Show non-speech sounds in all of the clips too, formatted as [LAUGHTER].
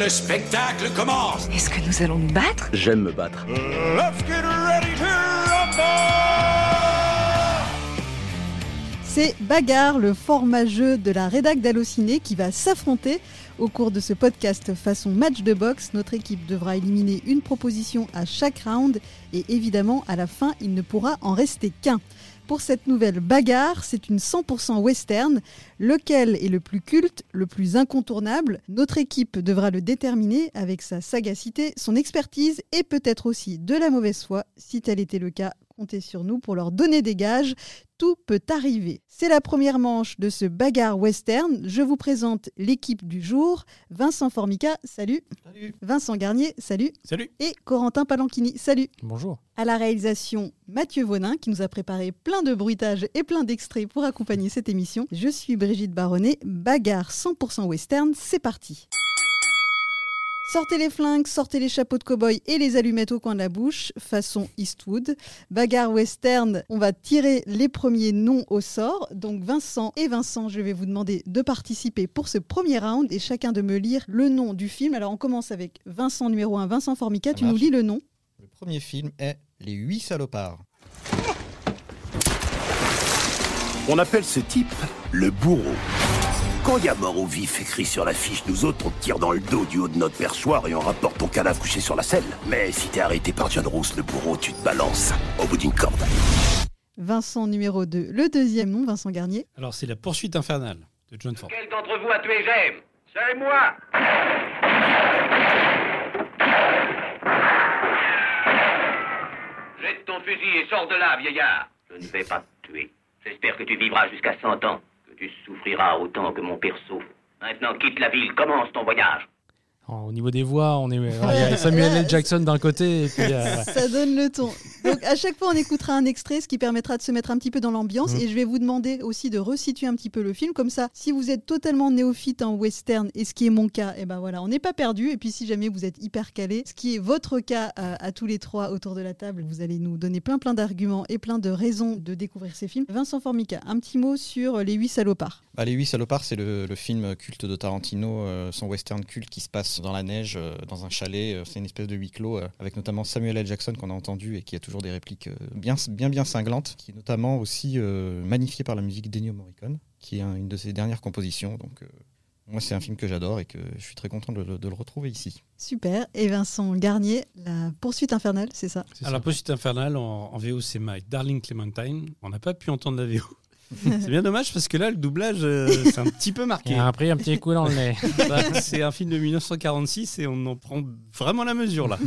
le spectacle commence. Est-ce que nous allons nous battre? J'aime me battre. Let's get ready to rumble. C'est Bagarre, le format jeu de la rédac d'Allociné qui va s'affronter au cours de ce podcast façon match de boxe. Notre équipe devra éliminer une proposition à chaque round et évidemment à la fin il ne pourra en rester qu'un. Pour cette nouvelle bagarre, c'est une 100% western. Lequel est le plus culte, le plus incontournable? Notre équipe devra le déterminer avec sa sagacité, son expertise et peut-être aussi de la mauvaise foi. Si tel était le cas, comptez sur nous pour leur donner des gages. Tout peut arriver. C'est la première manche de ce bagarre western. Je vous présente l'équipe du jour. Vincent Formica, salut. Salut. Vincent Garnier, salut. Salut. Et Corentin Palanchini, salut. Bonjour. À la réalisation, Mathieu Vonin, qui nous a préparé plein de bruitages et plein d'extraits pour accompagner cette émission. Je suis Brigitte Baronnet. Bagarre 100% western, c'est parti. Sortez les flingues, sortez les chapeaux de cow-boy et les allumettes au coin de la bouche, façon Eastwood. Bagarre western, on va tirer les premiers noms au sort. Donc Vincent et Vincent, je vais vous demander de participer pour ce premier round et chacun de me lire le nom du film. Alors on commence avec Vincent numéro 1, Vincent Formica, Ça tu nous lis le nom? Le premier film est Les Huit Salopards. On appelle ce type le bourreau. Quand il y a mort ou vif écrit sur l'affiche, nous autres on te tire dans le dos du haut de notre perchoir et on rapporte ton cadavre couché sur la selle. Mais si t'es arrêté par John Roos, le bourreau, tu te balances au bout d'une corde. Vincent numéro 2, le deuxième nom, Vincent Garnier. Alors, c'est la poursuite infernale de John Ford. Quel d'entre vous a tué James? C'est moi Jette ton fusil et sors de là, vieillard. Je ne vais pas te tuer. J'espère que tu vivras jusqu'à 100 ans, tu souffriras autant que mon père souffre. Maintenant, quitte la ville, commence ton voyage. Au niveau des voix, on est, [LAUGHS] il y a Samuel L. Jackson d'un côté et puis euh, Ça donne le ton. Donc à chaque fois, on écoutera un extrait, ce qui permettra de se mettre un petit peu dans l'ambiance. Mhm. Et je vais vous demander aussi de resituer un petit peu le film. Comme ça, si vous êtes totalement néophyte en western, et ce qui est mon cas, et ben voilà, on n'est pas perdu. Et puis si jamais vous êtes hyper calé, ce qui est votre cas euh, à tous les trois autour de la table, vous allez nous donner plein plein d'arguments et plein de raisons de découvrir ces films. Vincent Formica, un petit mot sur les huit salopards. Bah, les Huit Salopards, c'est le, le film culte de Tarantino, euh, son western culte qui se passe dans la neige, euh, dans un chalet. euh, c'est une espèce de huis clos, euh, avec notamment Samuel L. Jackson qu'on a entendu et qui a toujours des répliques euh, bien, bien, bien cinglantes, qui est notamment aussi euh, magnifié par la musique d'Ennio Morricone, qui est un- une de ses dernières compositions. Donc, euh, moi, c'est un film que j'adore et que je suis très content de, de le retrouver ici. Super. Et Vincent Garnier, la poursuite infernale, c'est ça? Alors, la poursuite infernale en, en VO, c'est My Darling Clementine. On n'a pas pu entendre la VO. C'est bien dommage parce que là, le doublage, euh, c'est un petit peu Il marqué. a pris un petit coup dans le nez. Bah, c'est un film de 1946 et on en prend vraiment la mesure là.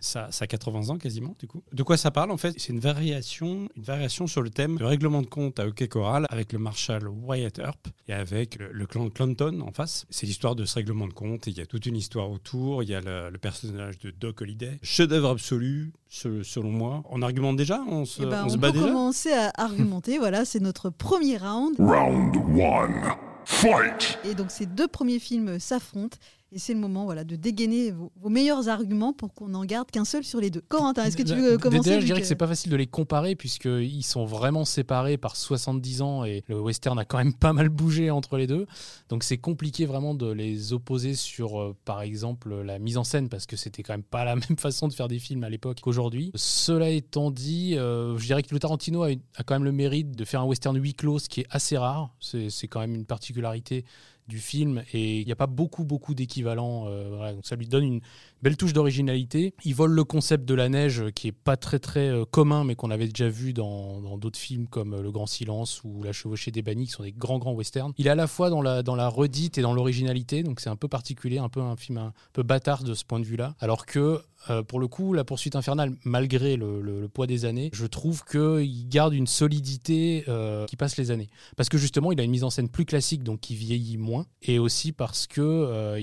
Ça, ça a 80 ans quasiment du coup. De quoi ça parle en fait? C'est une variation, une variation sur le thème du règlement de compte à Hockey Corral avec le marshal Wyatt Earp et avec le, le clan Clanton en face. C'est l'histoire de ce règlement de compte et il y a toute une histoire autour. Il y a le, le personnage de Doc Holliday, chef-d'œuvre absolu selon moi. On argumente déjà On se, Eh ben, on on se peut bat déjà commencer à argumenter. voilà, c'est notre premier round. Round one. Fight. Et donc ces deux premiers films s'affrontent. Et c'est le moment voilà, de dégainer vos, vos meilleurs arguments pour qu'on n'en garde qu'un seul sur les deux. Corentin, est-ce que tu veux Déjà, commencer je vu dirais que- que c'est pas facile de les comparer puisqu'ils sont vraiment séparés par 70 ans et le western a quand même pas mal bougé entre les deux. Donc c'est compliqué vraiment de les opposer sur, euh, par exemple, la mise en scène parce que c'était quand même pas la [LAUGHS] même façon de faire des films à l'époque qu'aujourd'hui. Cela étant dit, euh, je dirais que le Tarantino a, une- a quand même le mérite de faire un western huis clos, ce qui est assez rare. C'est quand même une particularité du film et il n'y a pas beaucoup beaucoup d'équivalents euh, donc ça lui donne une belle touche d'originalité. Il vole le concept de la neige euh, qui est pas très très euh, commun mais qu'on avait déjà vu dans d'autres films comme euh, Le Grand Silence ou La Chevauchée des Bannis qui sont des grands grands westerns. Il est à la fois dans la dans redite et dans l'originalité donc c'est un peu particulier un peu un film un peu bâtard de ce point de vue là alors que pour le coup, la poursuite infernale, malgré le, poids des années, je trouve qu'il garde une solidité qui passe les années. Parce que justement, il a une mise en scène plus classique, donc qui vieillit moins, et aussi parce que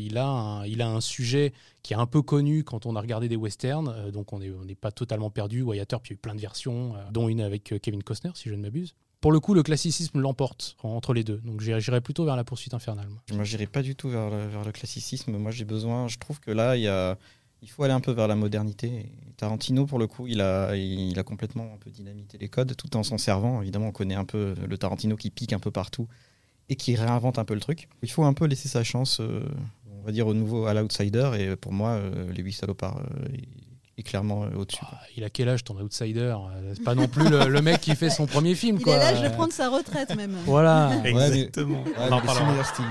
a un sujet qui est un peu connu quand on a regardé des westerns, euh, donc on n'est pas totalement perdu. Wyatt Earp, il y a eu plein de versions, euh, dont une avec euh, Kevin Costner, si je ne m'abuse. Pour le coup, le classicisme l'emporte en- entre les deux, donc j'irai plutôt vers la poursuite infernale. moi. Moi, j'irai pas du tout vers le, le classicisme. Moi, j'ai besoin. Je trouve que là, il faut aller un peu vers la modernité. Tarantino, pour le coup, il a, complètement un peu dynamité les codes, tout en s'en servant. Évidemment, on connaît un peu le Tarantino qui pique un peu partout et qui réinvente un peu le truc. Il faut un peu laisser sa chance. Va dire, au nouveau, à l'outsider. Et pour moi, euh, Les Huit Salopards euh, est, clairement euh, au-dessus. Ah, il a quel âge ton outsider? Euh, C'est pas non plus le, le mec qui fait son premier film. Il quoi. est l'âge de prendre sa retraite même. Voilà. mais- [LAUGHS] Exactement. Ouais, mais cinéastes, ils,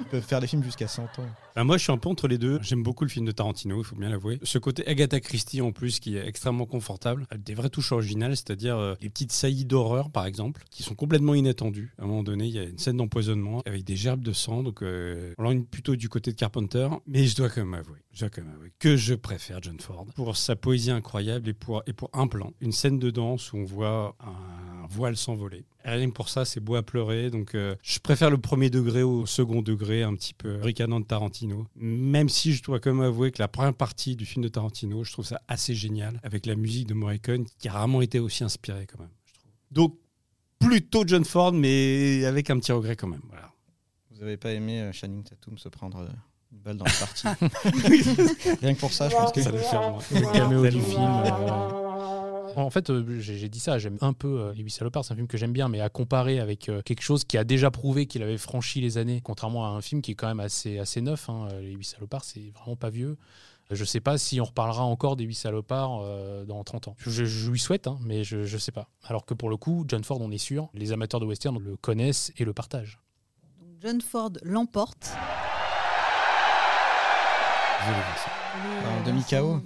ils peuvent faire des films jusqu'à 100 ans. Bah, moi, je suis un peu entre les deux. J'aime beaucoup le film de Tarantino, il faut bien l'avouer. Ce côté Agatha Christie, en plus, qui est extrêmement confortable, des vraies touches originales, c'est-à-dire euh, les petites saillies d'horreur, par exemple, qui sont complètement inattendues. À un moment donné, il y a une scène d'empoisonnement avec des gerbes de sang, donc euh, on l'oriente plutôt du côté de Carpenter. Mais je dois quand même avouer, je dois quand même avouer que je préfère John Ford pour sa poésie incroyable et pour, un plan, une scène de danse où on voit un voile s'envoler. Rien pour ça, c'est beau à pleurer. Donc, euh, je préfère le premier degré au second degré, un petit peu ricanant de Tarantino. Même si je dois quand même avouer que la première partie du film de Tarantino, je trouve ça assez génial, avec la musique de Morricone, qui a rarement été aussi inspirée quand même. Je trouve. Donc, plutôt John Ford, mais avec un petit regret quand même. Voilà. Vous avez pas aimé euh, Channing Tatum se prendre euh, une balle dans la partie [LAUGHS] Rien que pour ça, je pense que Ça faire moi. Le caméo du film. euh, En fait, euh, j'ai dit ça, j'aime un peu euh, Les Huit Salopards, c'est un film que j'aime bien, mais à comparer avec euh, quelque chose qui a déjà prouvé qu'il avait franchi les années, contrairement à un film qui est quand même assez, assez neuf. hein, Les Huit Salopards, c'est vraiment pas vieux. Je sais pas si on reparlera encore des Huit Salopards euh, dans 30 ans. Je, je- je lui souhaite, hein, mais je, je sais pas. Alors que pour le coup, John Ford, on est sûr, les amateurs de western le connaissent et le partagent. Donc, John Ford l'emporte. Vincent. En demi-KO.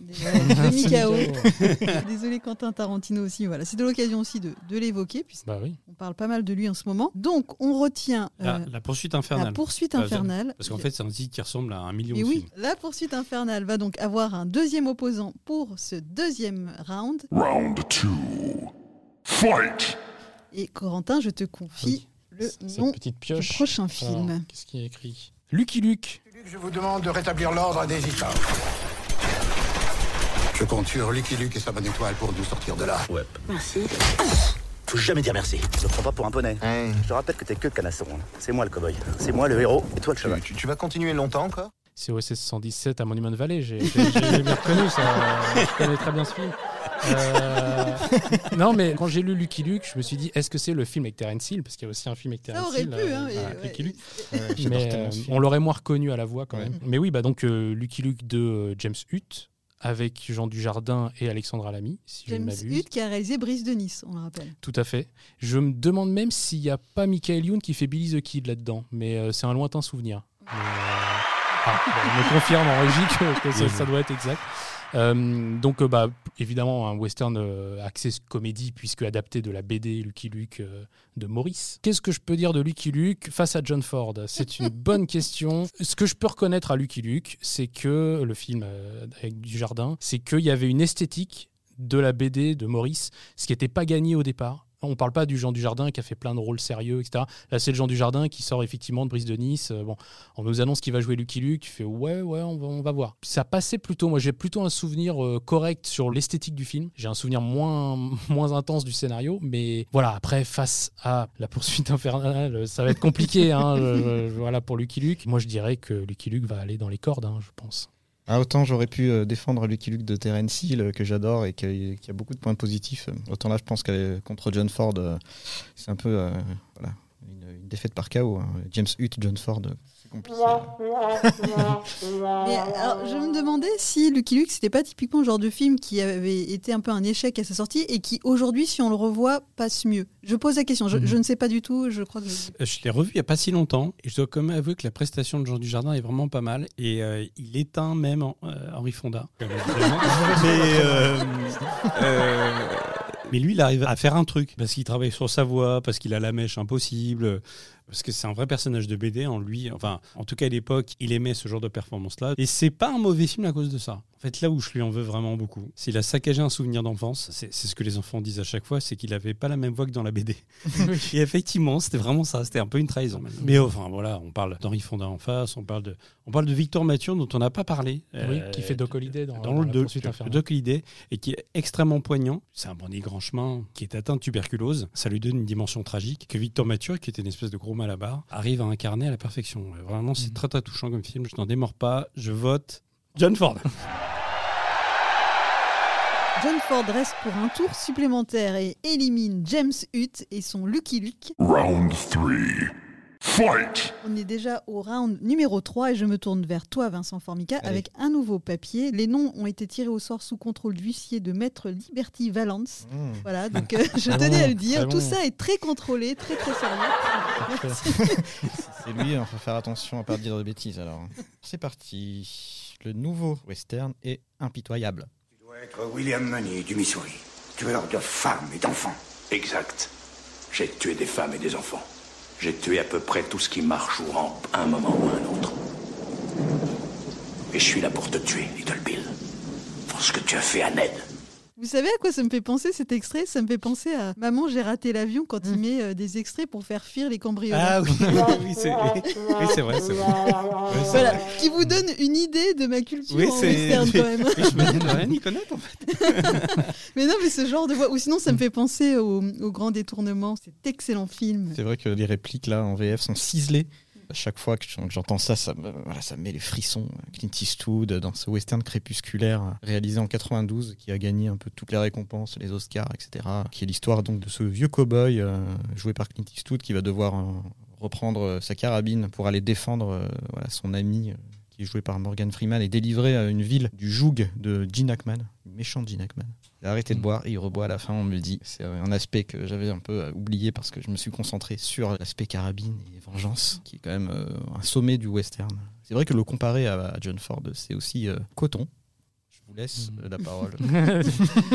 Demi-KO. Désolé Quentin Tarantino aussi. Voilà, c'est de l'occasion aussi de, de l'évoquer puisqu'on Bah oui. parle pas mal de lui en ce moment. Donc on retient euh, La, la poursuite la infernale. poursuite Ah, infernale. Parce qu'en fait, c'est un titre qui ressemble à un million Et de oui, films. la poursuite infernale va donc avoir un deuxième opposant pour ce deuxième round. Round two. Fight! Et Corentin, je te confie le Cette nom petite du pioche. prochain Alors, film. Qu'est-ce qui est écrit? Lucky Luke. Je vous demande de rétablir l'ordre des Italiens. Je compte sur Lucky Luke et sa bonne étoile pour nous sortir de là. Ouais. Merci. Faut jamais dire merci. Je te prends pas pour un poney. Je te rappelle que t'es que le canasson. C'est moi le cowboy. C'est moi le héros et toi le cheval. Tu, tu vas continuer longtemps encore? C'est OSS 117 à Monument Valley. J'ai bien reconnu ça. Je connais très bien ce film. Euh, Non, mais quand j'ai lu Lucky Luke, je me suis dit, est-ce que c'est le film avec Terence Hill? Parce qu'il y a aussi un film avec Ça Terence aurait Hill. pu, euh, hein, mais, voilà, ouais. Lucky Luke. j'adore Mais tellement euh, on l'aurait moins reconnu à la voix quand Ouais. même. Mais oui, bah donc euh, Lucky Luke de euh, James Hutt avec Jean Dujardin et Alexandra Lamy, si je ne James m'abuse. Hutt qui a réalisé Brise de Nice, on le rappelle. Tout à fait. Je me demande même s'il n'y a pas Michael Youn qui fait Billy the Kid là-dedans, mais euh, c'est un lointain souvenir. Mais, euh, ah, on me confirme en régie que, que ça, ça doit être exact. Euh, donc, euh, bah, évidemment, un western euh, axé comédie, puisque adapté de la BD Lucky Luke euh, de Maurice. Qu'est-ce que je peux dire de Lucky Luke face à John Ford? C'est une [LAUGHS] bonne question. Ce que je peux reconnaître à Lucky Luke, c'est que le film avec du jardin, c'est qu'il y avait une esthétique de la BD de Maurice, ce qui n'était pas gagné au départ. On parle pas du Jean Dujardin qui a fait plein de rôles sérieux, etc. Là, c'est le Jean Dujardin qui sort effectivement de Brise de Nice. Euh, Bon, on nous annonce qu'il va jouer Lucky Luke. Tu fais ouais, ouais, on va, on va voir. Ça passait plutôt. Moi, j'ai plutôt un souvenir euh, correct sur l'esthétique du film. J'ai un souvenir moins, [LAUGHS] moins intense du scénario. Mais voilà, après, face à la poursuite infernale, ça va être compliqué. hein, je- [LAUGHS] voilà, pour Lucky Luke. Moi, je dirais que Lucky Luke va aller dans les cordes, hein, je pense. Ah, autant j'aurais pu euh, défendre Lucky Luke de Terence Hill, euh, que j'adore et qui, a beaucoup de points positifs. euh, Autant là, je pense que contre John Ford, c'est un peu une, défaite par KO. hein. James Hutt, John Ford, compliqué. Mais alors, je me demandais si Lucky Luke, c'était pas typiquement le genre de film qui avait été un peu un échec à sa sortie et qui aujourd'hui, si on le revoit, passe mieux. Je pose la question, je, Mhm. je ne sais pas du tout, je crois que... Euh, Je l'ai revu il n'y a pas si longtemps et je dois quand même avouer que la prestation de Jean Dujardin est vraiment pas mal et euh, il éteint même en- euh, Henri Fonda. mais, euh, euh, mais lui, il arrive à faire un truc parce qu'il travaille sur sa voix, parce qu'il a la mèche impossible, parce que c'est un vrai personnage de BD en lui. Enfin, en tout cas à l'époque, il aimait ce genre de performance-là et c'est pas un mauvais film à cause de ça. En fait, là où je lui en veux vraiment beaucoup, s'il a saccagé un souvenir d'enfance, c'est c'est ce que les enfants disent à chaque fois, c'est qu'il avait pas la même voix que dans la BD. [LAUGHS] Et effectivement, c'était vraiment ça. C'était un peu une trahison. Mais enfin, voilà, on parle d'Henri Fonda en face, on parle de, on parle de Victor Mathieu dont on n'a pas parlé. Oui, euh, qui fait Doc Holliday dans, dans, dans le rôle la de, poursuite de infernale. Doc Holliday et qui est extrêmement poignant. C'est un bandit grand chemin qui est atteint de tuberculose. Ça lui donne une dimension tragique que Victor Mathieu, qui était une espèce de gros malabar, arrive à incarner à la perfection. Vraiment, c'est Mhm. très très touchant comme film. Je n'en démords pas. Je vote John Ford. [LAUGHS] John Ford reste pour un tour supplémentaire et élimine James Hutt et son Lucky Luke. Round three. Fight! On est déjà au round numéro 3 et je me tourne vers toi, Vincent Formica, Allez. avec un nouveau papier. Les noms ont été tirés au sort sous contrôle d'huissier de Maître Liberty Valence. Mmh. Voilà, [LAUGHS] donc euh, je Très tenais bon, à le dire. très Tout bon. ça est très contrôlé, très très sérieux. [LAUGHS] C'est lui, il faut faire attention à pas dire de bêtises alors. C'est parti. Le nouveau western est impitoyable. Tu dois être William Money du Missouri. Tueur de femmes et d'enfants. Exact. J'ai tué des femmes et des enfants. J'ai tué à peu près tout ce qui marche ou rampe un moment ou un autre. Et je suis là pour te tuer, Little Bill. Pour ce que tu as fait à Ned. Vous savez à quoi ça me fait penser cet extrait? Ça me fait penser à Maman, j'ai raté l'avion quand il met euh, des extraits pour faire fuir les cambrioleurs. Ah oui, [LAUGHS] oui, c'est oui, vrai. c'est vrai. Voilà, qui vous donne une idée de ma culture Oui, en western quand même. [LAUGHS] Je me dis rien y connaître en fait. [LAUGHS] Mais non, mais ce genre de voix. Ou sinon, ça me fait penser au, au Grand Détournement, cet excellent film. C'est vrai que les répliques là en VF sont ciselées. Chaque fois que j'entends ça, ça me, met les frissons. Clint Eastwood dans ce western crépusculaire réalisé en 92 qui a gagné un peu toutes les récompenses, les Oscars, etc. Qui est l'histoire donc de ce vieux cow-boy euh, joué par Clint Eastwood qui va devoir euh, reprendre euh, sa carabine pour aller défendre son ami qui est joué par Morgan Freeman et délivrer une ville du joug de Gene Hackman, méchant Gene Hackman. Il a arrêté de boire et il reboit à la fin, on me le dit. C'est un aspect que j'avais un peu euh, oublié parce que je me suis concentré sur l'aspect carabine et vengeance, qui est quand même euh, un sommet du western. C'est vrai que le comparer à, à John Ford, c'est aussi euh, coton. Je vous laisse euh, la parole. [LAUGHS]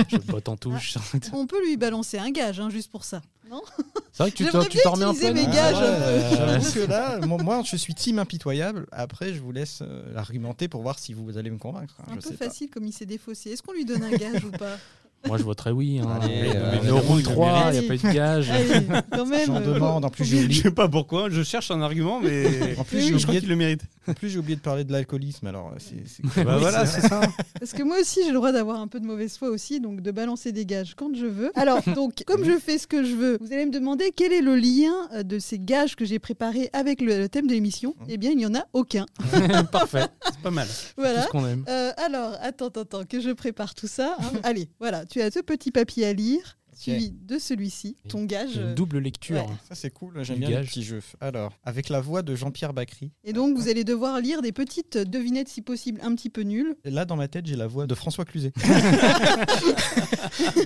je botte en [LAUGHS] touche. On peut lui balancer un gage, hein, juste pour ça. Non C'est vrai que tu t'en remets en utiliser pleine. mes gages. Ah ouais, Euh, que là, moi, je suis team impitoyable. Après, je vous laisse euh, argumenter pour voir si vous allez me convaincre. hein, Un je peu sais pas. facile comme il s'est défaussé. Est-ce qu'on lui donne un gage ou pas? Moi, je voterais oui. Hein. Allez, Mais euh, mais au round il le 3, il n'y a pas eu de gage. Allez, quand même. J'en demande. En plus, j'ai [LAUGHS] Je oublié, sais pas pourquoi, je cherche un argument, mais En plus, je j'ai crois qu'il le mérite. En plus, j'ai oublié de parler de l'alcoolisme. Alors, c'est c'est- Bah Oui, voilà, c'est- c'est ça. Parce que moi aussi, j'ai le droit d'avoir un peu de mauvaise foi aussi, donc de balancer des gages quand je veux. Alors, [LAUGHS] donc, comme je fais ce que je veux, vous allez me demander quel est le lien euh, de ces gages que j'ai préparés avec le, le thème de l'émission. Eh bien, il n'y en a aucun. [LAUGHS] Parfait. C'est pas mal. Tout [LAUGHS] Voilà. ce qu'on aime. Euh, alors, attends, attends, attends, que je prépare tout ça. hein. Allez, voilà, tu as ce petit papier à lire, suivi de celui-ci, ton gage. Une euh, double lecture. Ouais. Ça, c'est cool. J'aime bien les gage. petits jeux. Alors, avec la voix de Jean-Pierre Bacry. Et donc, vous allez devoir lire des petites devinettes, si possible, un petit peu nulles. Et Là, dans ma tête, j'ai la voix de François Cluzet. [LAUGHS]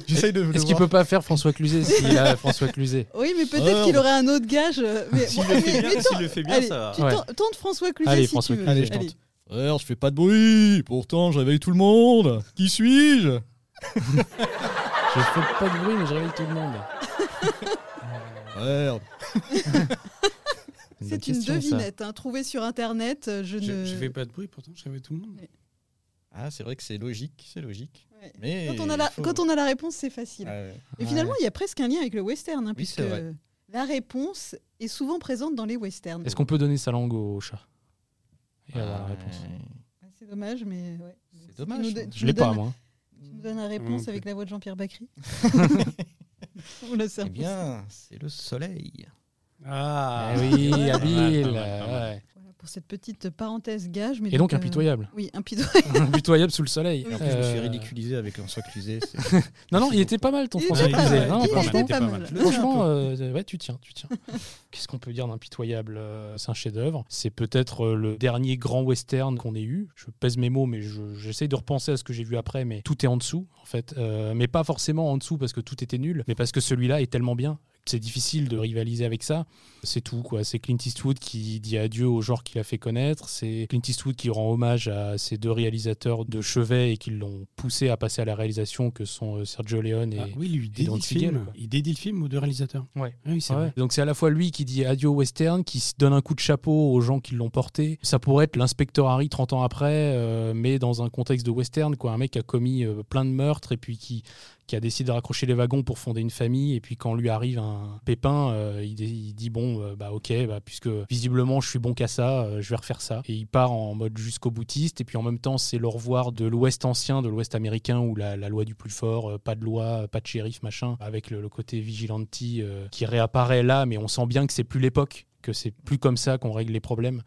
J'essaye de Est-ce qu'il voir. peut pas faire François Cluzet s'il a François Cluzet? Oui, mais peut-être Oh. qu'il aurait un autre gage. euh, Mais, S'il le fait bien, mais s'il le fait bien, Allez, ça va. tu Ouais. tentes- tentes François Cluzet Allez, si François tu veux. Cluzet. Allez, je tente. Frère, je fais pas de bruit. Pourtant, je réveille tout le monde. Qui suis-je? [LAUGHS] Je fais pas de bruit, mais je réveille tout le monde. [LAUGHS] Merde. C'est une devinette, hein, trouvée sur Internet. euh, Je, Je, ne... je fais pas de bruit, pourtant je savais tout le monde. Ah, c'est vrai que c'est logique, c'est logique. Ouais. Mais Quand on, a la, il faut- quand on a la réponse, c'est facile. Ah ouais. Et finalement, il y a presque un lien avec le western, hein, Oui, puisque la réponse est souvent présente dans les westerns. Est-ce qu'on peut donner sa langue au chat Et avoir la Ah, réponse. Ah, C'est dommage, mais ouais. C'est dommage. Je l'ai pas, moi. Tu nous donnes la réponse non avec la voix de Jean-Pierre Bacry [LAUGHS] [LAUGHS] On le sait. Eh bien, c'est le soleil. Ah Eh oui, [LAUGHS] habile. ouais. Pour cette petite parenthèse gage. Mais Et donc euh, impitoyable. Oui, impitoyable. [LAUGHS] impitoyable sous le soleil. En plus, je me suis Euh, ridiculisé avec François [LAUGHS] Cluzet. Non, non, il était pas mal ton Il François Cluzet. Non, il franchement, était pas mal. euh, ouais, tu tiens, tu tiens. [LAUGHS] Qu'est-ce qu'on peut dire d'impitoyable euh, C'est un chef-d'œuvre. C'est peut-être euh, le dernier grand western qu'on ait eu. Je pèse mes mots, mais je- j'essaye de repenser à ce que j'ai vu après. Mais tout est en dessous, en fait. Euh, mais pas forcément en dessous parce que tout était nul, mais parce que celui-là est tellement bien. C'est difficile de rivaliser avec ça. C'est tout, quoi. C'est Clint Eastwood qui dit adieu au genre qu'il a fait connaître. C'est Clint Eastwood qui rend hommage à ces deux réalisateurs de chevet et qui l'ont poussé à passer à la réalisation, que sont euh, Sergio Leone et, Ah oui, lui, dédie le film. Il dédie le film aux deux réalisateurs. Ouais. Ah oui, c'est Ouais. vrai. Donc c'est à la fois lui qui dit adieu au western, qui donne un coup de chapeau aux gens qui l'ont porté. Ça pourrait être l'inspecteur Harry 30 ans après, euh, mais dans un contexte de western, quoi. Un mec qui a commis euh, plein de meurtres et puis qui, qui a décidé de raccrocher les wagons pour fonder une famille. Et puis quand lui arrive un pépin, euh, il, dit bon, euh, bah ok, bah, puisque visiblement je suis bon qu'à ça, euh, je vais refaire ça. Et il part en mode jusqu'au boutiste. Et puis en même temps, c'est le revoir de l'Ouest ancien, de l'Ouest américain, où la, loi du plus fort, pas de loi, pas de shérif, machin, avec le, le côté vigilante qui réapparaît là, mais on sent bien que c'est plus l'époque, que c'est plus comme ça qu'on règle les problèmes.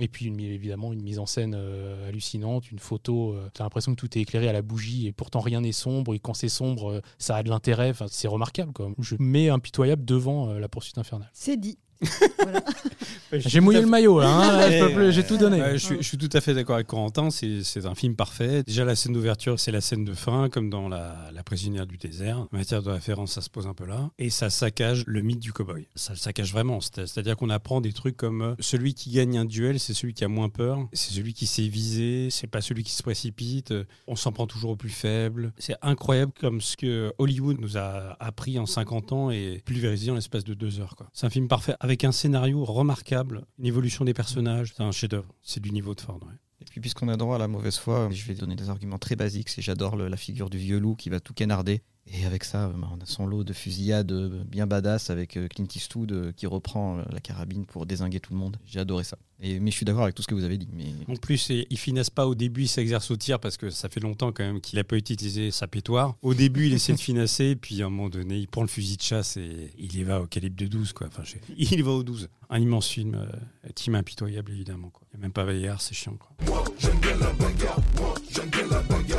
Et puis évidemment une mise en scène euh, hallucinante, une photo, euh, t'as l'impression que tout est éclairé à la bougie et pourtant rien n'est sombre et quand c'est sombre euh, ça a de l'intérêt, c'est remarquable quoi. Je mets impitoyable devant la poursuite infernale. C'est dit. [LAUGHS] J'ai mouillé le maillot, là. hein, là, [LAUGHS] je peux plus- J'ai tout donné. Ouais, je, suis, je suis tout à fait d'accord avec Corentin. C'est c'est un film parfait. Déjà, la scène d'ouverture, c'est la scène de fin, comme dans La, la prisonnière du désert. En matière de référence, ça se pose un peu là. Et ça saccage le mythe du cowboy. Ça le saccage vraiment. C'est- C'est-à-dire qu'on apprend des trucs comme euh, celui qui gagne un duel, c'est celui qui a moins peur. C'est celui qui sait viser. C'est pas celui qui se précipite. Euh, On s'en prend toujours au plus faible. C'est incroyable comme ce que Hollywood nous a appris en 50 ans et pulvérisé en l'espace de deux heures. quoi. C'est un film parfait avec un scénario remarquable, une évolution des personnages. C'est un chef-d'œuvre. C'est du niveau de Ford. Et puis puisqu'on a droit à la mauvaise foi, je vais donner des arguments très basiques. C'est j'adore la figure du vieux loup qui va tout canarder. Et avec ça, euh, bah, on a son lot de fusillades euh, bien badass avec euh, Clint Eastwood qui reprend la carabine pour désinguer tout le monde. J'ai adoré ça. Et, mais je suis d'accord avec tout ce que vous avez dit. Mais En plus, il finesse pas au début, il s'exerce au tir parce que ça fait longtemps quand même qu'il a pas utilisé sa pétoire. Au début, il essaie de finasser, [LAUGHS] puis à un moment donné, il prend le fusil de chasse et il y va au calibre de 12. Quoi. Enfin, je- [LAUGHS] il va au 12. Un immense film, euh, team impitoyable évidemment. Quoi. Il n'y a même pas Bayard, c'est chiant. Quoi.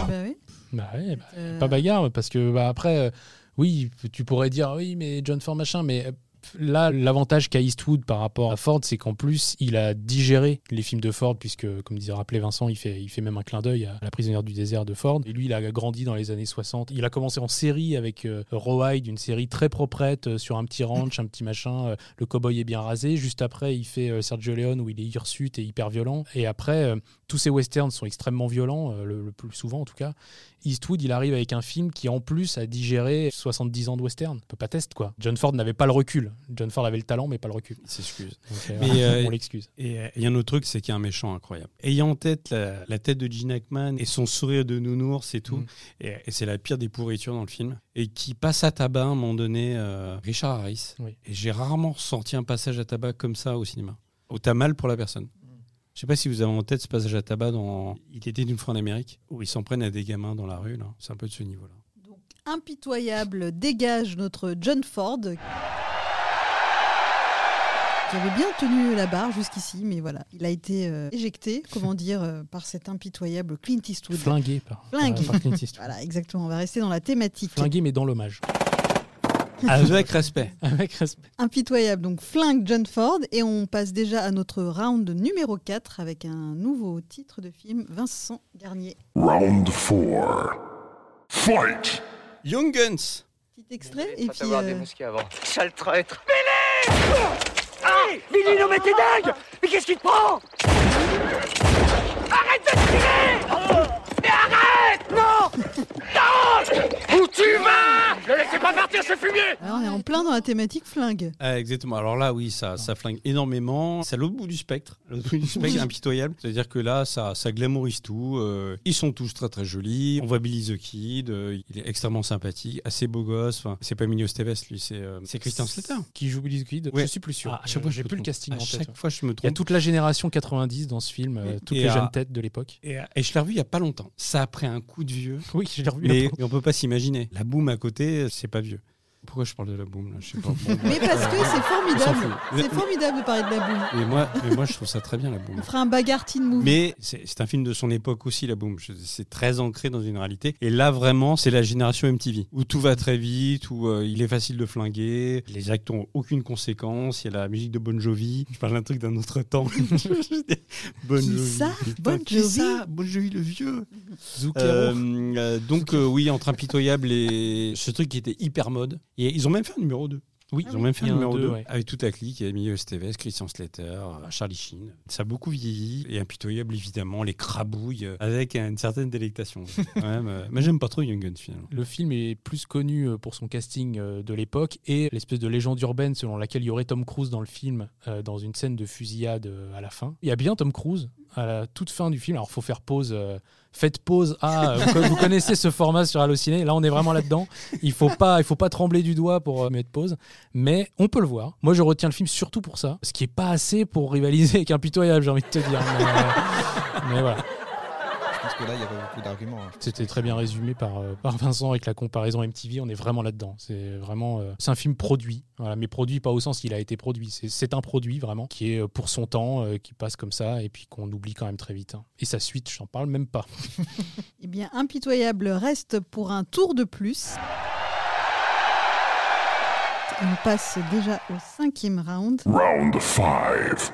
Bah oui. Bah ouais, bah, Euh, pas bagarre, parce que bah, après, euh, oui, tu pourrais dire, oui, mais John Ford, machin, mais euh, là, l'avantage qu'a Eastwood par rapport à Ford, c'est qu'en plus, il a digéré les films de Ford, puisque, comme disait rappelé Vincent, il fait, il fait même un clin d'œil à La prisonnière du désert de Ford. Et lui, il a grandi dans les années 60. Il a commencé en série avec euh, une série très proprette euh, sur un petit ranch, un petit machin. euh, le cowboy est bien rasé. Juste après, il fait euh, Sergio Leone, où il est hirsute et hyper violent. Et après, tous ces westerns sont extrêmement violents, le, plus souvent en tout cas. Eastwood, il arrive avec un film qui en plus a digéré 70 ans de western. On peut pas tester quoi. John Ford n'avait pas le recul. John Ford avait le talent mais pas le recul. Il s'excuse. Euh, Mais, [LAUGHS] euh, on l'excuse. Et euh, il y a un autre truc, c'est qu'il y a un méchant incroyable. Ayant en tête la, la tête de Gene Hackman et son sourire de nounours et tout, Mm. et, et c'est la pire des pourritures dans le film, et qui passe à tabac à un moment donné, euh, Richard Harris. Oui. Et j'ai rarement ressenti un passage à tabac comme ça au cinéma. Où t'as mal pour la personne. Je sais pas si vous avez en tête ce passage à tabac dans Il était une fois en Amérique, où ils s'en prennent à des gamins dans la rue. là. C'est un peu de ce niveau-là. impitoyable dégage notre John Ford. Qui avait bien tenu la barre jusqu'ici, mais voilà, il a été euh, éjecté, comment dire, euh, par cet impitoyable Clint Eastwood. Flingué par, Flingué. par Clint Eastwood. Voilà, exactement. On va rester dans la thématique. Flingué mais dans l'hommage. Avec respect. [LAUGHS] Avec respect. Impitoyable, donc flingue John Ford. Et on passe déjà à notre round numéro 4 avec un nouveau titre de film, Vincent Garnier. Round 4. Fight! Young Guns Petit extrait, et puis. euh, avant. Sale traître. Billy, non mais t'es dingue. Mais qu'est-ce qui te prend? Où tu vas Ne laissez pas partir ce fumier alors, on est en plein dans la thématique flingue. Ah, exactement. Alors là, oui, ça, ça flingue énormément. C'est à l'autre bout du spectre. L'autre bout du spectre, [LAUGHS] impitoyable. C'est-à-dire que là, ça, ça glamourise tout. Euh, ils sont tous très très jolis. On voit Billy the Kid. euh, il est extrêmement sympathique, assez beau gosse. Enfin, c'est pas Emilio Estevez, lui, c'est euh, c'est Christian Slater. Qui joue Billy the Kid Ouais. Je suis plus sûr. Ah, à chaque fois, je j'ai plus le trompe. casting À en chaque fois, je me Il y a trompe. toute la génération 90 dans ce film, euh, toutes et les à- jeunes têtes de l'époque. Et, et je l'ai revu il y a pas longtemps. Ça a pris un coup de vieux. Oui, je l'ai revu. mais on peut pas s'imaginer. La boum à côté, c'est pas vieux. Pourquoi je parle de la boum là? Je sais pas. [LAUGHS] Mais parce que c'est formidable. C'est formidable de parler de la boum. mais moi, mais moi, je trouve ça très bien la boum. On fera un bagarre teen movie. Mais c'est un film de son époque aussi, la boum. C'est très ancré dans une réalité. Et là, vraiment, c'est la génération MTV, où tout va très vite, où euh, il est facile de flinguer, les actes ont aucune conséquence, il y a la musique de Bon Jovi. Je parle d'un truc d'un autre temps. [LAUGHS] bon Qui ça Bon Qui Jovi ça Bon Jovi, le vieux. Euh, euh, donc, euh, oui, entre Impitoyable et ce truc qui était hyper mode. Et ils ont même fait un numéro 2. oui, Ils ont même fait il un numéro deux, 2 ouais. avec toute la clique. Il Emilio Estevez, Christian Slater, euh, Charlie Sheen. Ça a beaucoup vieilli. Et impitoyable, évidemment, les crabouilles euh, avec une certaine délectation. [LAUGHS] Quand même, euh, mais j'aime pas trop Young Guns finalement. Le film est plus connu pour son casting de l'époque et l'espèce de légende urbaine selon laquelle il y aurait Tom Cruise dans le film, dans une scène de fusillade à la fin. Il y a bien Tom Cruise à la toute fin du film. Alors, faut faire pause. Faites pause. Ah, vous, vous connaissez ce format sur Allociné. Là, on est vraiment là-dedans. Il faut pas, il faut pas trembler du doigt pour euh, mettre pause. Mais on peut le voir. Moi, je retiens le film surtout pour ça. Ce qui est pas assez pour rivaliser avec Impitoyable, j'ai envie de te dire. Mais, euh, mais voilà. Je pense que là, il y avait beaucoup d'arguments. hein. C'était très bien résumé par, euh, par Vincent avec la comparaison MTV. On est vraiment là-dedans. C'est vraiment, euh, c'est un film produit. Voilà, mais produit pas au sens qu'il a été produit. C'est- un produit vraiment qui est euh, pour son temps, euh, qui passe comme ça et puis qu'on oublie quand même très vite. hein. Et sa suite, j'en parle même pas. [LAUGHS] Eh bien, Impitoyable reste pour un tour de plus. on passe déjà au cinquième round Round 5.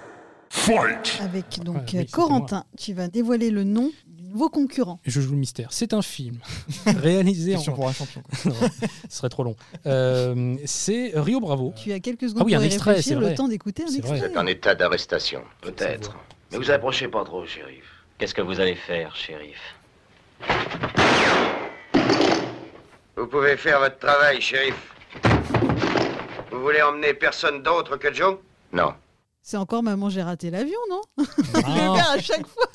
Fight! avec donc Ouais, oui, c'était Corentin. Tu vas dévoiler le nom du nouveau concurrent. Je joue le mystère. C'est un film [LAUGHS] réalisé en. Question pour un champion. quoi. [LAUGHS] Non, ce serait trop long. Euh, c'est Rio Bravo. Tu as quelques secondes Ah oui, pour un y extrait, réfléchir, c'est le vrai. temps d'écouter un extrait. C'est en état d'arrestation. Peut-être. Mais vous approchez pas trop, shérif. Qu'est-ce que vous allez faire, shérif? Vous pouvez faire votre travail, shérif. Vous voulez emmener personne d'autre que Joe? Non. C'est encore Maman, j'ai raté l'avion, non Je vais [LAUGHS] Ah, le faire à chaque fois.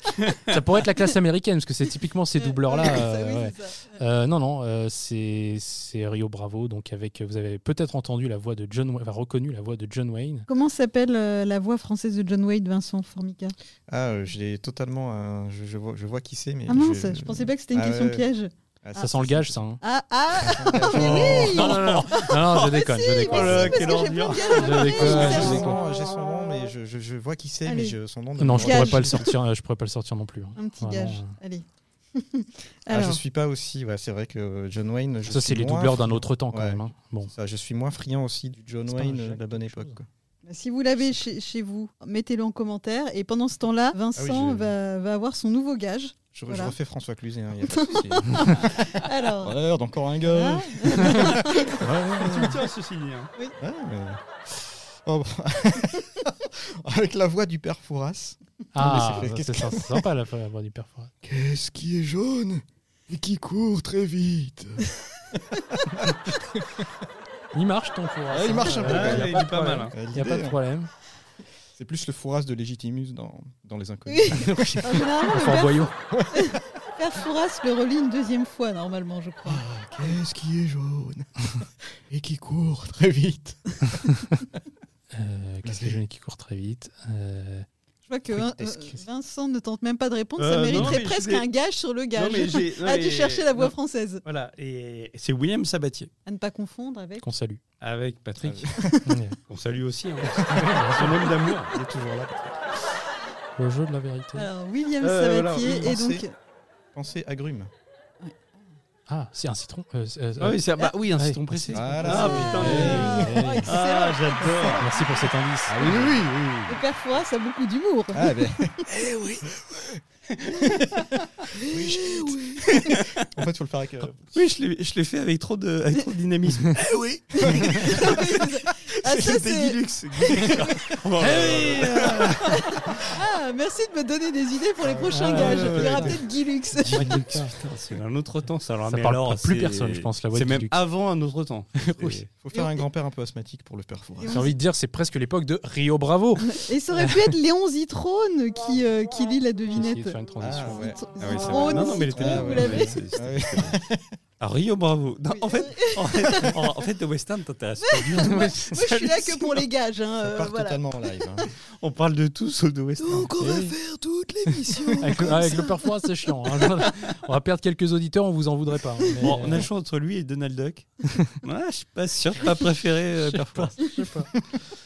[LAUGHS] ça pourrait être la classe américaine, parce que c'est typiquement ces doubleurs-là. [LAUGHS] Euh, oui, ouais. Euh, non, non, euh, c'est Rio Bravo. Donc avec, vous avez peut-être entendu la voix de John, enfin, reconnu la voix de John Wayne. Comment s'appelle euh, la voix française de John Wade, Vincent Formica? Ah, euh, je l'ai totalement. euh, je, je vois, je vois qui c'est, mais. Ah mince, je pensais pas que c'était une Ah question piège. Ah, Ça sent le gage, ça. hein. Ah, ah Oh, mais oui non, non, non, non, non, non, je déconne, si, je déconne. quelle à Je déconne. J'ai son nom, mais je, je, je vois qui c'est, mais je, son nom. ne Non, je pourrais pas le sortir. euh, Je pourrais pas le sortir non plus. hein. Un petit Vraiment, gage. euh. Allez. [LAUGHS] Ah, Alors, je suis pas aussi. Ouais, c'est vrai que John Wayne. Je Ça, c'est les doubleurs d'un autre temps, quand Ouais. même. hein. Bon. Ça, je suis moins friand aussi du John Wayne de la bonne époque. quoi. si vous l'avez chez, chez vous, mettez-le en commentaire. Et pendant ce temps-là, Vincent je- va, va avoir son nouveau gage. Je, je Voilà. refais François Cluzet. Hein, y a pas de [LAUGHS] souci. Alors, encore un gars. [LAUGHS] hein Tu me tiens, ceci dit. hein. Ouais, mais- Oh, bah. [LAUGHS] Avec la voix du père Fouras. Ah, c'est- sympa la, la voix du père Fouras. Qu'est-ce qui est jaune et qui court très vite? Il marche ton Fouras. Ah, il marche un peu, il est pas problème. mal, hein. Il n'y a pas de l'idée, problème. C'est plus le Fouras de Légitimus dans, dans Les Inconnus. Oui. [LAUGHS] Alors, généralement, le Fort père, boyau. père Fouras le relit une deuxième fois, normalement, je crois. [LAUGHS] Qu'est-ce qui est jaune et qui court très vite Euh, Qu'est-ce que je qui court très vite? Euh, vois que Vin- euh, Vincent ne tente même pas de répondre. Euh, ça non, mériterait presque un gage sur le gage. [LAUGHS] non, tu mais- cherchais la voix non. française. Voilà, et c'est William Sabatier À ne pas confondre avec. Qu'on salue. avec Patrick. Ouais. [LAUGHS] On salue aussi. Hein. [LAUGHS] Son homme d'amour. Il est toujours là. Le jeu de la vérité. Alors, William Euh, voilà, Sabatier oui, et pensez. donc. Pensez agrumes. Ah, c'est un citron. euh, euh, Ah oui, c'est bah, oui, un Ouais, citron pressé. Voilà, ah putain. Eh, eh, Oh, eh. excellent. Ah, j'adore. Merci pour cet indice. Ah oui, oui, oui. oui. Le père Fouras a beaucoup d'humour. Ah, ben. [LAUGHS] Eh oui [LAUGHS] [LAUGHS] En fait, faut le faire avec. euh, Oui, je l'ai- je l'ai fait avec trop de, avec trop de dynamisme. Eh oui ah, ça, C'était c'est. Guilux. [LAUGHS] Oh, Ah, merci de me donner des idées pour les prochains Ah, gages. ouais, Il y aura ouais. peut-être Guilux. Putain, c'est un autre temps, ça. Alors, Ça mais parle alors, à plus c'est- personne, je pense, la voix C'est de même Guilux. avant un autre temps. [LAUGHS] Oui. Faut faire un grand-père un peu asthmatique pour le père Fouras. J'ai envie de dire, c'est presque l'époque de Rio Bravo. Et ça aurait pu être Léon Zitrone qui, euh, qui lit la Essayer de devinette. faire une transition. Ah, ouais. Ah oui, c'est Zitrone, vrai. Non, non, mais elle était Zitrone, bien. vous ouais, l'avez Ah oui. Ah, Rio Bravo. Non, Oui. en, fait, en, fait, en, en fait, le western t'intéresse pas du tout. [LAUGHS] Moi, je suis là que pour les gages. Hein, euh, part voilà. totalement en live. hein. [LAUGHS] On parle de tout sauf de western. Donc on va Eh faire toute l'émission [LAUGHS] Avec, le- avec le père Fouras, c'est chiant. hein. On va perdre quelques auditeurs, on vous en voudrait pas. hein. Mais, Bon, on a le choix entre lui et Donald Duck. Ouais, je suis pas sûr de pas préférer euh.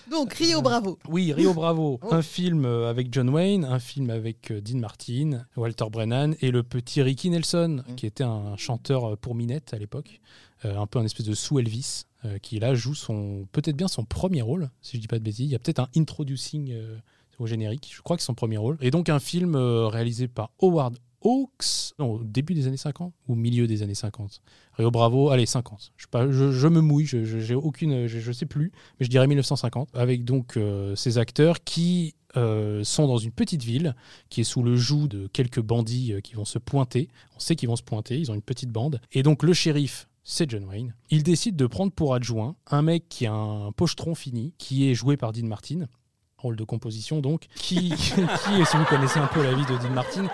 Donc, Rio Bravo. Oui, Rio Bravo, Oh. un film euh, avec John Wayne, un film avec euh, Dean Martin, Walter Brennan et le petit Ricky Nelson, Mm. qui était un chanteur pour Minette à l'époque, euh, un peu un espèce de sous Elvis, euh, qui là joue son peut-être bien son premier rôle, si je dis pas de bêtises. Il y a peut-être un introducing euh, au générique, je crois que c'est son premier rôle. Et donc un film réalisé par Howard Hawks, au début des années 50 ou milieu des années 50. Rio Bravo, allez, 50. Je, je, me mouille, je, je- aucune, je, je sais plus, mais je dirais 1950, avec donc ces acteurs qui euh, sont dans une petite ville qui est sous le joug de quelques bandits euh, qui vont se pointer. On sait qu'ils vont se pointer, ils ont une petite bande. Et donc le shérif, c'est John Wayne. Il décide de prendre pour adjoint un mec qui a un pochetron fini, qui est joué par Dean Martin. Rôle de composition donc, qui, [LAUGHS] qui si vous connaissez un peu la vie de Dean Martin,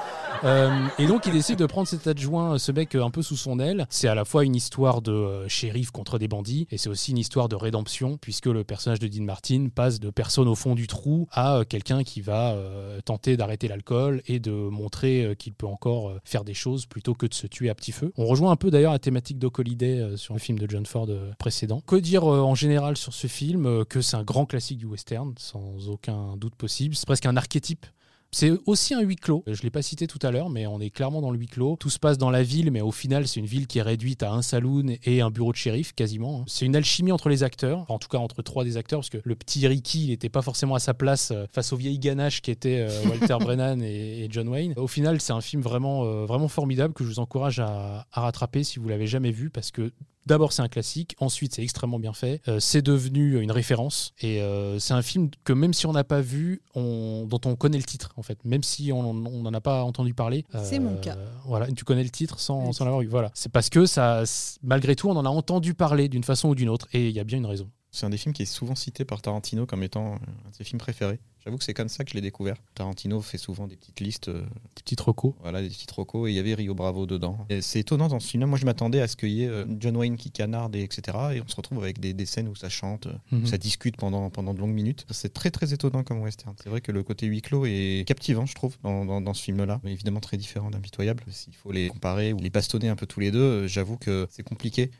euh, et donc il décide de prendre cet adjoint, ce mec euh, un peu sous son aile. C'est à la fois une histoire de euh, shérif contre des bandits, et c'est aussi une histoire de rédemption, puisque le personnage de Dean Martin passe de personne au fond du trou à euh, quelqu'un qui va euh, tenter d'arrêter l'alcool et de montrer euh, qu'il peut encore euh, faire des choses plutôt que de se tuer à petit feu. On rejoint un peu d'ailleurs la thématique euh, sur le film de John Ford euh, précédent. Que dire euh, en général sur ce film Euh, Que c'est un grand classique du western, sans aucun doute possible. C'est presque un archétype C'est aussi un huis clos. Je l'ai pas cité tout à l'heure, mais on est clairement dans le huis clos. Tout se passe dans la ville, mais au final, c'est une ville qui est réduite à un saloon et un bureau de shérif, quasiment. hein. C'est une alchimie entre les acteurs, Enfin, en tout cas entre trois des acteurs, parce que le petit Ricky, il n'était pas forcément à sa place euh, face aux vieilles ganaches qui étaient euh, [LAUGHS] Walter Brennan et, John Wayne. Au final, c'est un film vraiment, euh, vraiment formidable que je vous encourage à, à rattraper si vous l'avez jamais vu, parce que D'abord, c'est un classique. Ensuite, c'est extrêmement bien fait. Euh, c'est devenu une référence. Et euh, c'est un film que même si on n'a pas vu, on, dont on connaît le titre, en fait. Même si on n'en a pas entendu parler. C'est mon cas. Voilà, tu connais le titre sans, Oui. sans l'avoir vu. Voilà. C'est parce que ça, malgré tout, on en a entendu parler d'une façon ou d'une autre. Et il y a bien une raison. C'est un des films qui est souvent cité par Tarantino comme étant euh, un de ses films préférés. J'avoue que c'est comme ça que je l'ai découvert. Tarantino fait souvent des petites listes, euh, Des petits recos. voilà, des petits rocos, et il y avait Rio Bravo dedans. C'est étonnant dans ce film-là. Moi, je m'attendais à ce qu'il y ait euh, John Wayne qui canarde, et etc. Et on se retrouve avec des, des scènes où ça chante, où Mhm. ça discute pendant, pendant de longues minutes. C'est très très étonnant comme western. C'est vrai que le côté huis clos est captivant, je trouve, dans, dans- dans ce film-là. Évidemment très différent d'Impitoyable. S'il faut les comparer ou les bastonner un peu tous les deux, j'avoue que c'est compliqué.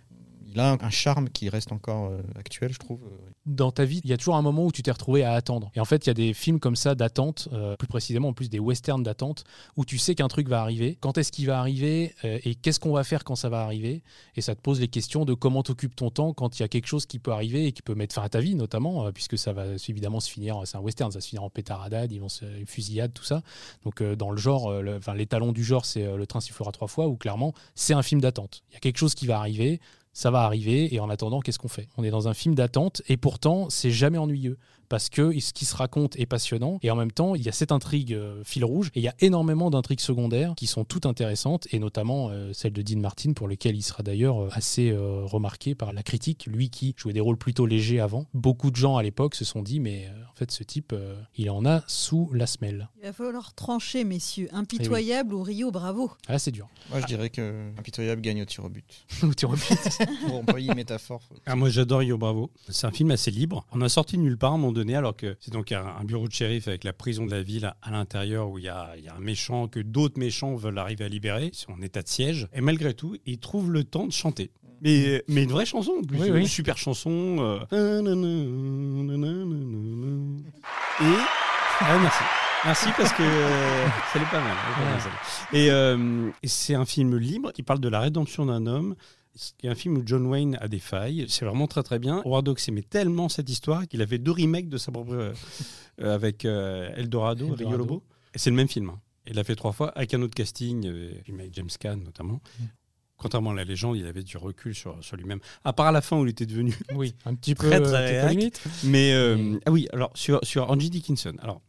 Il a un, charme qui reste encore euh, actuel, je trouve. dans ta vie, il y a toujours un moment où tu t'es retrouvé à attendre. Et en fait, il y a des films comme ça d'attente, euh, plus précisément en plus des westerns d'attente, où tu sais qu'un truc va arriver, quand est-ce qu'il va arriver euh, et qu'est-ce qu'on va faire quand ça va arriver? Et ça te pose les questions de comment t'occupes ton temps quand il y a quelque chose qui peut arriver et qui peut mettre fin à ta vie, notamment, euh, puisque ça va évidemment se finir, c'est un western, ça va se finir en pétaradade, ils vont se fusillade, tout ça. Donc euh, dans le genre, euh, enfin, les talons du genre, c'est euh, Le train sifflera trois fois, où clairement, c'est un film d'attente. Il y a quelque chose qui va arriver, ça va arriver et en attendant, qu'est-ce qu'on fait? On est dans un film d'attente et pourtant, c'est jamais ennuyeux parce que ce qui se raconte est passionnant et en même temps, il y a cette intrigue euh, fil rouge et il y a énormément d'intrigues secondaires qui sont toutes intéressantes et notamment euh, celle de Dean Martin pour lequel il sera d'ailleurs euh, assez euh, remarqué par la critique, lui qui jouait des rôles plutôt légers avant. Beaucoup de gens à l'époque se sont dit mais euh, en fait ce type, euh, il en a sous la semelle. Il va falloir trancher, messieurs. Impitoyable ou Rio Bravo Ah, c'est dur. Moi, je dirais que Impitoyable gagne au tir au but. Ou tu repites. Pour employer une métaphore. Ah, moi j'adore Yo Bravo. C'est un film assez libre. On a sorti de nulle part moment donné, alors que c'est donc un, un bureau de shérif avec la prison de la ville à, à l'intérieur où il y a, il y a un méchant que d'autres méchants veulent arriver à libérer. C'est en état de siège. Et malgré tout, il trouve le temps de chanter. Mais, mais une vraie chanson en plus. Oui, une oui. super chanson. euh. Et. Ah, merci. Merci parce que euh, ça l'est pas mal. pas. Et, euh, et c'est un film libre qui parle de la rédemption d'un homme. C'est un film où John Wayne a des failles. C'est vraiment très très bien. Howard Hawks aimait tellement cette histoire qu'il a fait deux remakes de sa propre euh, euh, avec euh, Eldorado, Eldorado. Rio Lobo. Et c'est le même film. hein. Il l'a fait trois fois avec un autre casting, euh, avec James Caan notamment. Mm. Contrairement à la légende, il avait du recul sur, sur lui-même. À part à la fin où il était devenu [LAUGHS] Oui, un petit peu, Très, très un petit peu hack. limite. mais euh, ah oui, alors sur, sur Angie Dickinson. Alors,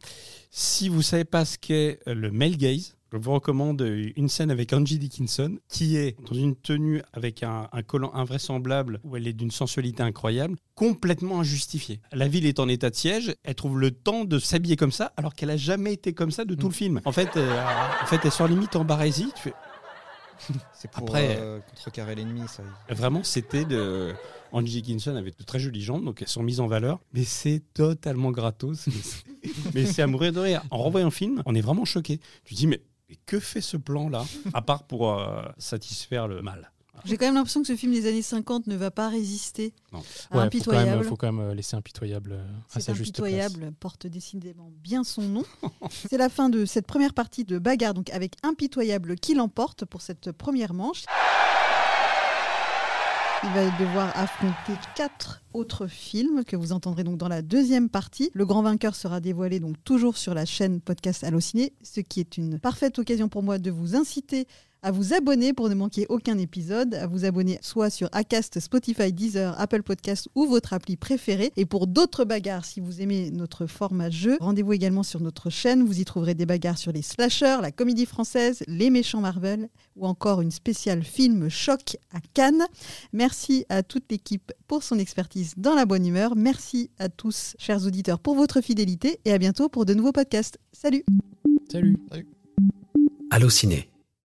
si vous savez pas ce qu'est le male gaze, je vous recommande euh, une scène avec Angie Dickinson qui est dans une tenue avec un, un collant invraisemblable où elle est d'une sensualité incroyable, complètement injustifiée. La ville est en état de siège, elle trouve le temps de s'habiller comme ça alors qu'elle a jamais été comme ça de tout le film. En fait, euh, en fait, elle sort limite en barésie. Tu fais, [LAUGHS] C'est pour Après- euh, contrecarrer l'ennemi, ça. Vraiment, c'était de. Angie Dickinson avait de très jolies jambes, donc elles sont mises en valeur. Mais c'est totalement gratos. [LAUGHS] Mais c'est- mais c'est à mourir de rire. En revoyant le film, on est vraiment choqué. Tu te dis, mais, mais que fait ce plan-là À part pour euh, satisfaire le mal? J'ai quand même l'impression que ce film des années 50 ne va pas résister Non. à Ouais, faut quand, même, Impitoyable. faut quand même euh, laisser impitoyable euh, à sa juste place. impitoyable, porte décidément bien son nom. [LAUGHS] C'est la fin de cette première partie de bagarre, donc avec Impitoyable qui l'emporte pour cette première manche. Il va devoir affronter quatre autres films que vous entendrez donc dans la deuxième partie. Le grand vainqueur sera dévoilé donc toujours sur la chaîne Podcast Allociné, ce qui est une parfaite occasion pour moi de vous inciter à vous abonner pour ne manquer aucun épisode, à vous abonner soit sur Acast, Spotify, Deezer, Apple Podcast ou votre appli préférée. Et pour d'autres bagarres, si vous aimez notre format jeu, rendez-vous également sur notre chaîne. Vous y trouverez des bagarres sur les slashers, la comédie française, les méchants Marvel ou encore une spéciale film choc à Cannes. Merci à toute l'équipe pour son expertise dans la bonne humeur. Merci à tous, chers auditeurs, pour votre fidélité et à bientôt pour de nouveaux podcasts. Salut Salut. Allociné,